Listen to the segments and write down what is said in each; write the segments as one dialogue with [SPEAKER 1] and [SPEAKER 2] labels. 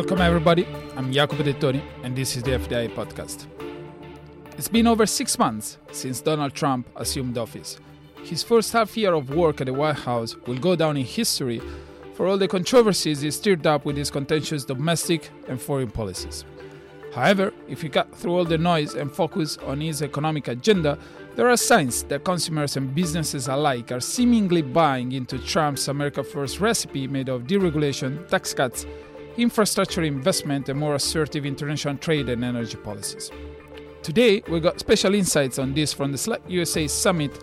[SPEAKER 1] Welcome, everybody. I'm Jacopo Dettoni, and this is the FDI podcast. It's been over six months since Donald Trump assumed office. His first half year of work at the White House will go down in history for all the controversies he stirred up with his contentious domestic and foreign policies. However, if you cut through all the noise and focus on his economic agenda, there are signs that consumers and businesses alike are seemingly buying into Trump's America First recipe made of deregulation, tax cuts, infrastructure investment, and more assertive international trade and energy policies. Today, we got special insights on this from the Select USA Summit.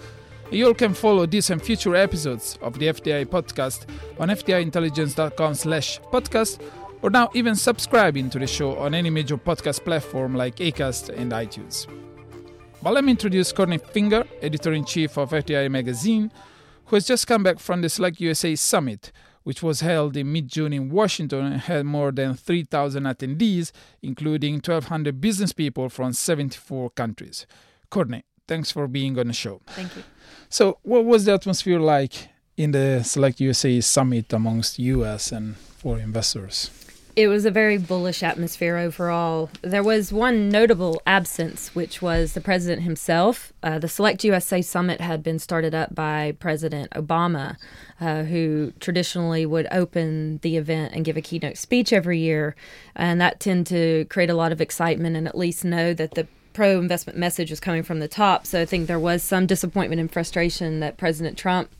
[SPEAKER 1] You all can follow this and future episodes of the FDI podcast on fdiintelligence.com slash podcast or now even subscribing to the show on any major podcast platform like Acast and iTunes. But let me introduce Courtney Fingar, editor-in-chief of FDI Magazine, who has just come back from the Select USA Summit, which was held in mid-June in Washington and had more than 3,000 attendees, including 1,200 business people from 74 countries. Courtney, thanks for being on the show.
[SPEAKER 2] Thank you.
[SPEAKER 1] So, what was the atmosphere like in the Select USA Summit amongst U.S. and foreign investors?
[SPEAKER 2] It was a very bullish atmosphere overall. There was one notable absence, which was the president himself. Uh, the Select USA Summit had been started up by President Obama, uh, who traditionally would open the event and give a keynote speech every year. And that tended to create a lot of excitement and at least know that the pro investment message was coming from the top. So I think there was some disappointment and frustration that President Trump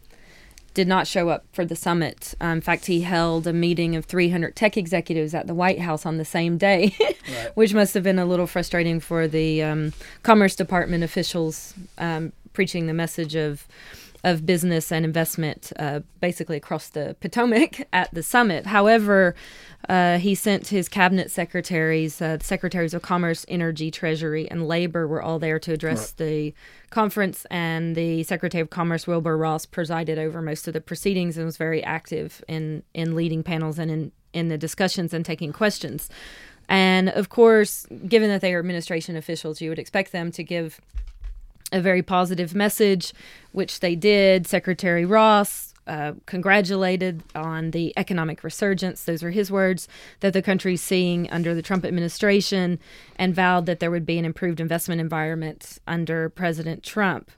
[SPEAKER 2] did not show up for the summit. Uh, in fact, he held a meeting of 300 tech executives at the White House on the same day, right. which must have been a little frustrating for the um, Commerce Department officials um, preaching the message of of business and investment uh, basically across the Potomac at the summit. However, uh, he sent his cabinet secretaries, uh, the secretaries of Commerce, Energy, Treasury, and Labor were all there to address right. the conference, and the Secretary of Commerce, Wilbur Ross, presided over most of the proceedings and was very active in, in leading panels and in, in the discussions and taking questions. And of course, given that they are administration officials, you would expect them to give a very positive message, which they did. Secretary Ross uh, congratulated on the economic resurgence, those are his words, that the country's seeing under the Trump administration, and vowed that there would be an improved investment environment under President Trump.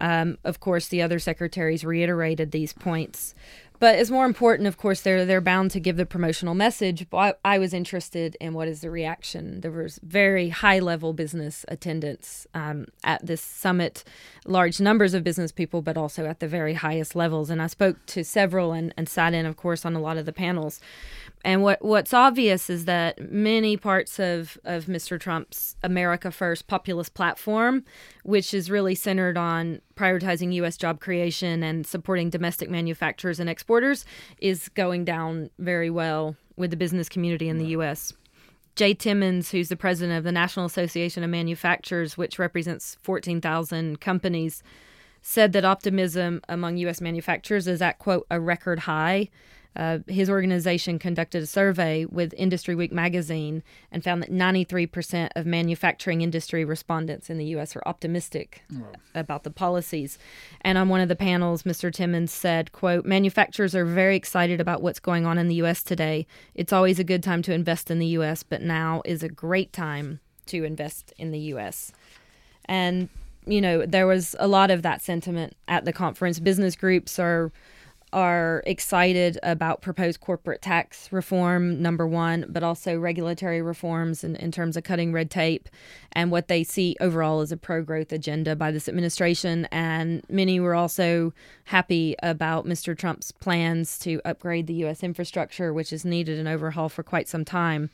[SPEAKER 2] Um, of course, the other secretaries reiterated these points. But it's more important, of course, they're they're bound to give the promotional message. But I, I was interested in what is the reaction. There was very high level business attendance um, at this summit, large numbers of business people, but also at the very highest levels. And I spoke to several and, and sat in, of course, on a lot of the panels. And what what's obvious is that many parts of, of Mr. Trump's America First populist platform, which is really centered on prioritizing U.S. job creation and supporting domestic manufacturers and exporters, is going down very well with the business community in the U.S. Jay Timmons, who's the president of the National Association of Manufacturers, which represents 14,000 companies, said that optimism among U.S. manufacturers is at, quote, a record high uh, his organization conducted a survey with Industry Week magazine and found that 93% of manufacturing industry respondents in the U.S. are optimistic about the policies. And on one of the panels, Mr. Timmons said, quote, manufacturers are very excited about what's going on in the U.S. today. It's always a good time to invest in the U.S., but now is a great time to invest in the U.S. And, you know, there was a lot of that sentiment at the conference. Business groups are – are excited about proposed corporate tax reform, number one, but also regulatory reforms in, in terms of cutting red tape and what they see overall as a pro growth agenda by this administration. And many were also happy about Mr. Trump's plans to upgrade the U.S. infrastructure, which has needed an overhaul for quite some time.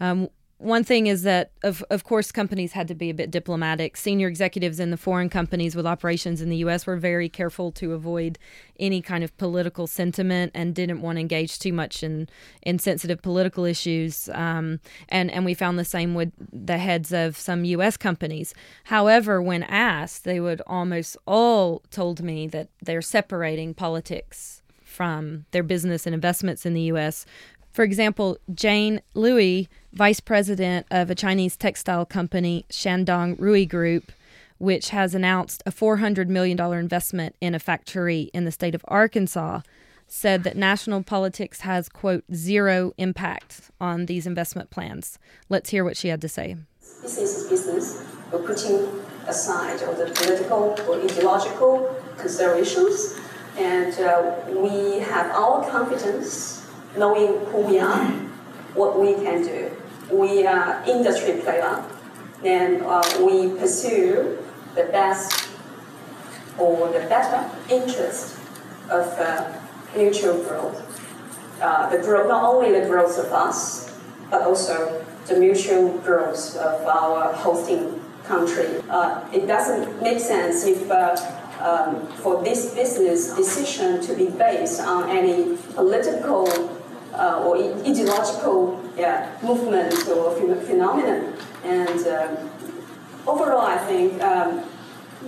[SPEAKER 2] Um, one thing is that of of course companies had to be a bit diplomatic. Senior executives in the foreign companies with operations in the US were very careful to avoid any kind of political sentiment and didn't want to engage too much in in sensitive political issues. Um, and and we found the same with the heads of some US companies. However, when asked, they would almost all told me that they're separating politics from their business and investments in the US for example, Jane Lui, vice president of a Chinese textile company, Shandong Ruyi Group, which has announced a $400 million investment in a factory in the state of Arkansas, said that national politics has, quote, zero impact on these investment plans. Let's hear what she had to say.
[SPEAKER 3] Business is business. We're putting aside all the political or ideological considerations, and uh, we have our confidence knowing who we are, what we can do. We are industry player, and uh, we pursue the best or the better interest of uh, mutual growth. Uh, the growth, not only the growth of us, but also the mutual growth of our hosting country. Uh, it doesn't make sense if uh, um, for this business decision to be based on any political ideological yeah, movement or phenomenon. And um, overall, I think um,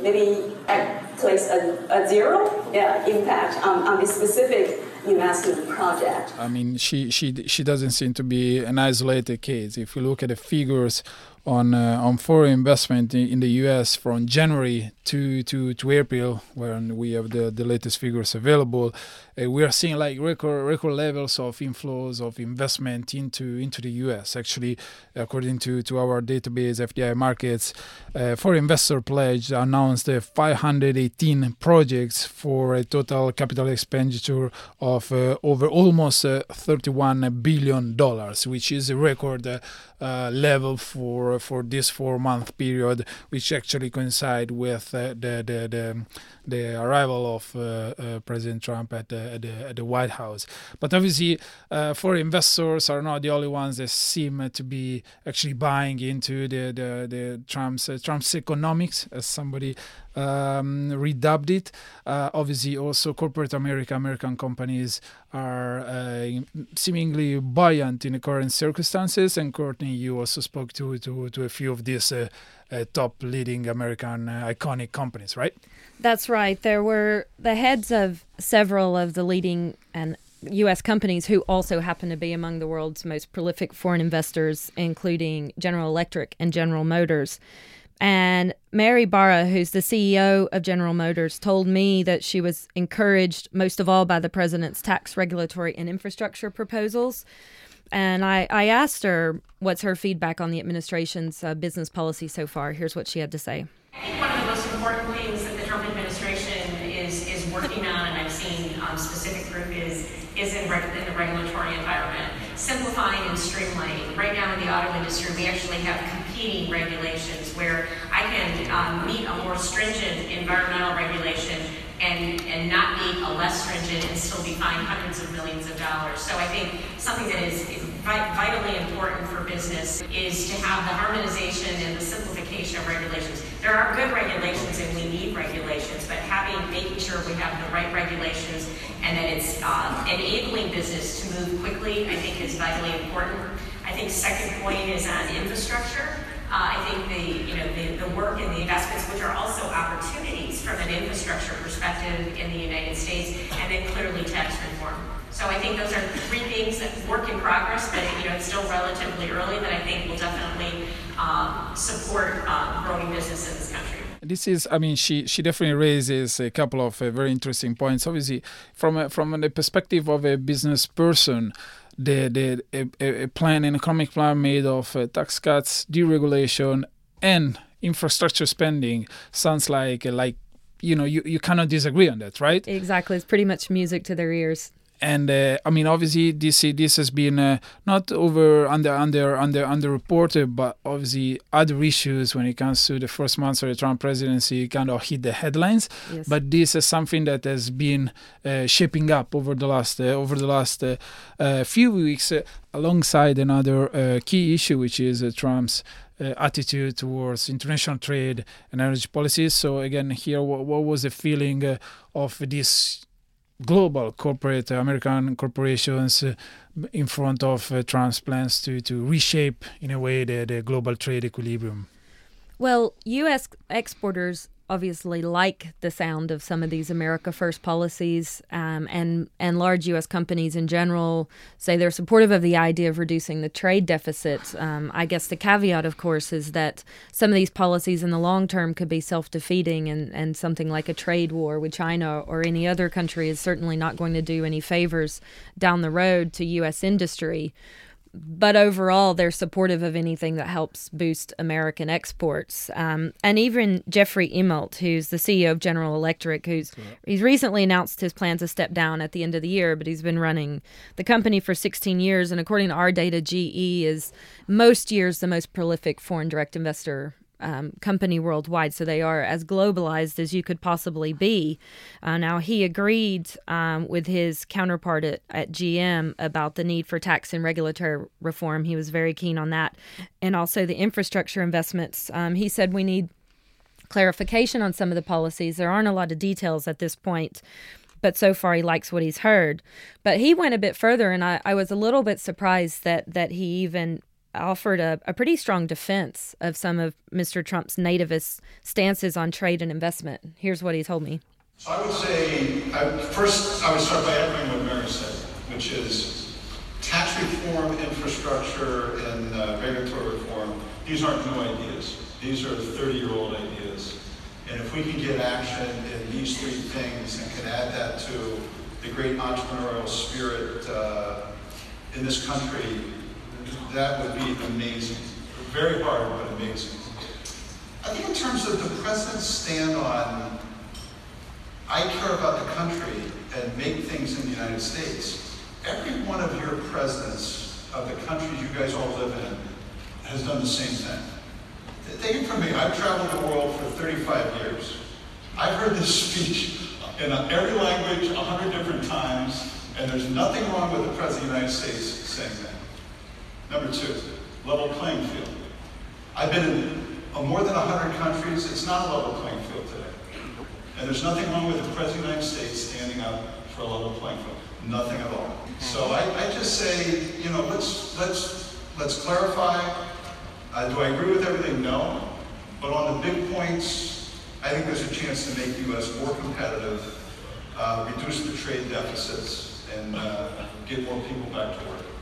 [SPEAKER 3] maybe I place a, a zero yeah, impact on, on this specific investment project.
[SPEAKER 1] I mean, she, she, she doesn't seem to be an isolated case. If you look at the figures on uh, on foreign investment in, the U.S. from January to to, to April, when we have the, the latest figures available, uh, we are seeing like record record levels of inflows of investment into into the U.S. Actually, according to, to our database FDI Markets, uh, Foreign Investor Pledge announced uh, 518 projects for a total capital expenditure of uh, over almost uh, 31 billion dollars, which is a record uh, level for for this four month period, which actually coincide with uh, the, the, the the arrival of uh, President Trump at the, at the, at the White House. But obviously, foreign investors are not the only ones that seem to be actually buying into the the, the Trump's Trump's economics, as somebody um, redubbed it. Obviously, also corporate America, American companies are uh, seemingly buoyant in the current circumstances. And Courtney, you also spoke to to, to a few of these uh, uh top leading American uh, iconic companies, right?
[SPEAKER 2] That's right. There were the heads of several of the leading and U.S. companies who also happen to be among the world's most prolific foreign investors, including General Electric and General Motors. And Mary Barra, who's the CEO of General Motors, told me that she was encouraged most of all by the president's tax, regulatory, and infrastructure proposals. And I, I asked her what's her feedback on the administration's uh, business policy so far. Here's what she had to say.
[SPEAKER 4] I think one of the most important things that the Trump administration is, is working on, and I've seen um, specific group, is, is in, in the regulatory environment simplifying and streamlining. Right now in the auto industry, we actually have competing regulations where I can um, meet a more stringent environmental regulation and, and not meet a less stringent and still be fined hundreds of millions of dollars. So I think something that is, vitally important for business is to have the harmonization and the simplification of regulations. There are good regulations and we need regulations, but having, making sure we have the right regulations and that it's uh, enabling business to move quickly, I think is vitally important. I think second point is on infrastructure. Uh, I think the, you know, the, the work and the investments, which are also opportunities from an infrastructure perspective in the United States, and then clearly tax reform. So I think those are three things that work in progress, but you know it's still relatively early that I think will definitely um, support uh, growing business in this country
[SPEAKER 1] this is i mean she she definitely raises a couple of uh, very interesting points obviously from a, from the perspective of a business person the the a, a plan an economic plan made of uh, tax cuts deregulation and infrastructure spending. Sounds like uh, like you know you, you cannot disagree on that right?
[SPEAKER 2] Exactly. It's pretty much music to their ears
[SPEAKER 1] and uh, I mean, obviously, this this has been uh, not over under under under underreported, but obviously other issues when it comes to the first months of the Trump presidency kind of hit the headlines. Yes. But this is something that has been uh, shaping up over the last uh, over the last uh, uh, few weeks, alongside another key issue, which is Trump's. Uh, attitude towards international trade and energy policies. So again, here, what, what was the feeling uh, of this global corporate uh, American corporations uh, in front of uh, Trump's to, to reshape, in a way, the, the global trade equilibrium?
[SPEAKER 2] Well, U.S. exporters obviously like the sound of some of these America First policies, um, and and large U.S. companies in general say they're supportive of the idea of reducing the trade deficit. Um, I guess the caveat, of course, is that some of these policies in the long term could be self defeating, and and something like a trade war with China or any other country is certainly not going to do any favors down the road to U.S. industry but overall, they're supportive of anything that helps boost American exports. Um, and even Jeffrey Immelt, who's the CEO of General Electric, who's he's recently announced his plan to step down at the end of the year, but he's been running the company for 16 years. And according to our data, GE is most years the most prolific foreign direct investor um, company worldwide, so they are as globalized as you could possibly be. Uh, now, he agreed um, with his counterpart at, at, GM about the need for tax and regulatory reform. He was very keen on that, and also the infrastructure investments. Um, he said we need clarification on some of the policies. There aren't a lot of details at this point but so far he likes what he's heard. But he went a bit further, and I, I was a little bit surprised that that he even offered a, a pretty strong defense of some of Mr. Trump's nativist stances on trade and investment. Here's what he told me.
[SPEAKER 5] So I would say, I, first, I would start by echoing what Mary said, which is tax reform, infrastructure, and uh, regulatory reform, these aren't new ideas. These are 30 year old ideas. And if we can get action in these three things and can add that to the great entrepreneurial spirit uh, in this country, that would be amazing. Very hard, but amazing. I think in terms of the president's stand on, I care about the country and make things in the United States. Every one of your presidents of the countries you guys all live in has done the same thing. Take it from me, I've traveled the world for 35 years. I've heard this speech in every language a hundred different times, and there's nothing wrong with the President of the United States saying that. Number two, level playing field. I've been in more than 100 countries. It's not a level playing field today. And there's nothing wrong with the President of the United States standing up for a level playing field. Nothing at all. So I, I just say, you know, let's, let's, let's clarify. Uh, do I agree with everything? No. But on the big points, I think there's a chance to make the U.S. more competitive, uh, reduce the trade deficits, and uh, get more people back to work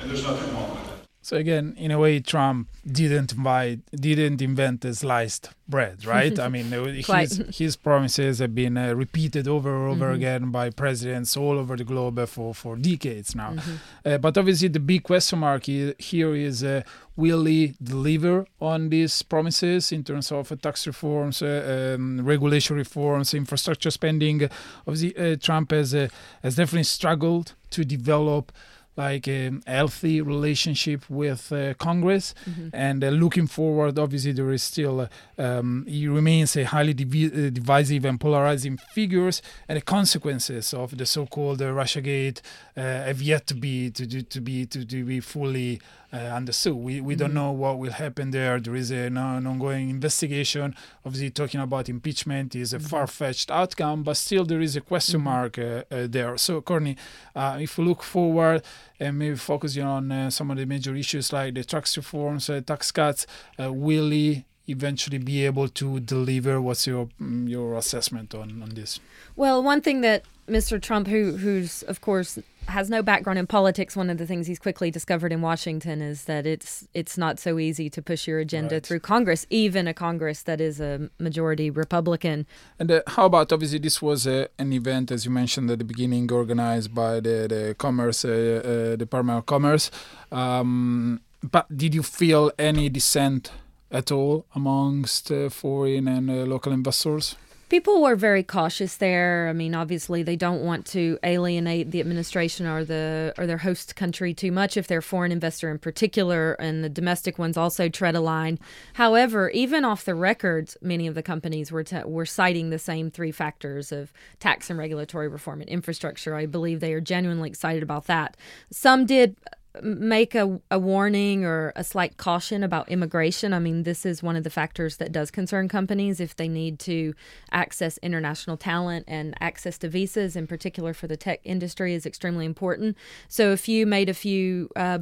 [SPEAKER 5] and there's nothing wrong with it.
[SPEAKER 1] So again, in a way, Trump didn't invite, didn't invent the sliced bread, right? I mean, his his promises have been uh, repeated over and over mm-hmm. again by presidents all over the globe for for decades now. Mm-hmm. Uh, but obviously, the big question mark here is: uh, Will he deliver on these promises in terms of uh, tax reforms, uh, um, regulation reforms, infrastructure spending? Obviously, uh, Trump has has definitely struggled to develop like a healthy relationship with uh, Congress, mm-hmm. and uh, looking forward, obviously there is still uh, um, he remains a highly uh, divisive and polarizing figures, and the consequences of the so-called uh, RussiaGate uh, have yet to be to, to, to be to, to be fully uh, understood. We we mm-hmm. don't know what will happen there. There is an, an ongoing investigation. Obviously, talking about impeachment is a mm-hmm. far-fetched outcome, but still there is a question mm-hmm. mark uh, uh, there. So, Courtney, uh, if we look forward and maybe focusing on uh, some of the major issues like the tax reforms, uh, tax cuts, will he eventually be able to deliver? What's your mm, your assessment on, on this?
[SPEAKER 2] Well, one thing that Mr. Trump, who who's of course has no background in politics, one of the things he's quickly discovered in Washington is that it's it's not so easy to push your agenda right. through Congress, even a Congress that is a majority Republican.
[SPEAKER 1] And uh, how about obviously this was uh, an event, as you mentioned at the beginning, organized by the the Commerce uh, uh Department of Commerce. Um, but did you feel any dissent at all amongst uh, foreign and uh, local investors?
[SPEAKER 2] People were very cautious there. I mean, obviously, they don't want to alienate the administration or the or their host country too much if they're foreign investor in particular, and the domestic ones also tread a line. However, even off the records, many of the companies were t- were citing the same three factors of tax and regulatory reform and infrastructure. I believe they are genuinely excited about that. Some did make a, a warning or a slight caution about immigration. I mean, this is one of the factors that does concern companies if they need to access international talent and access to visas, in particular for the tech industry, is extremely important. So if you made a few uh,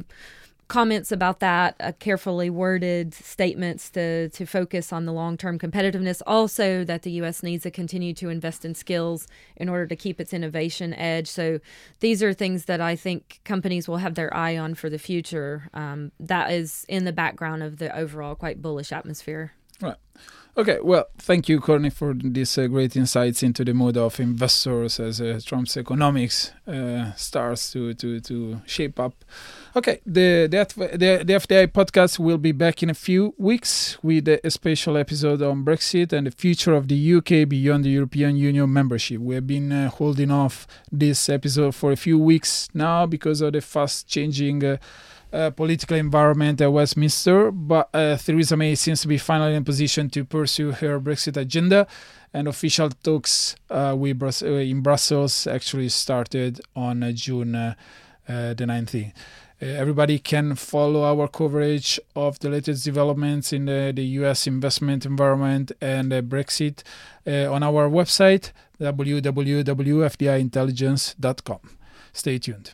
[SPEAKER 2] comments about that, uh, carefully worded statements to, to focus on the long term competitiveness. Also, that the U.S. needs to continue to invest in skills in order to keep its innovation edge. So, these are things that I think companies will have their eye on for the future. Um, that is in the background of the overall quite bullish atmosphere.
[SPEAKER 1] Right. Okay, well, thank you, Courtney, for these uh, great insights into the mood of investors as uh, Trump's economics uh, starts to, to, to shape up. Okay, the, the, the, the FDI podcast will be back in a few weeks with a special episode on Brexit and the future of the UK beyond the European Union membership. We have been uh, holding off this episode for a few weeks now because of the fast changing uh, political environment at Westminster, but uh, Theresa May seems to be finally in position to pursue her Brexit agenda, and official talks uh, Brus- uh, in Brussels actually started on uh, June the 19th. everybody can follow our coverage of the latest developments in the, the US investment environment and Brexit on our website www.fdiintelligence.com. Stay tuned.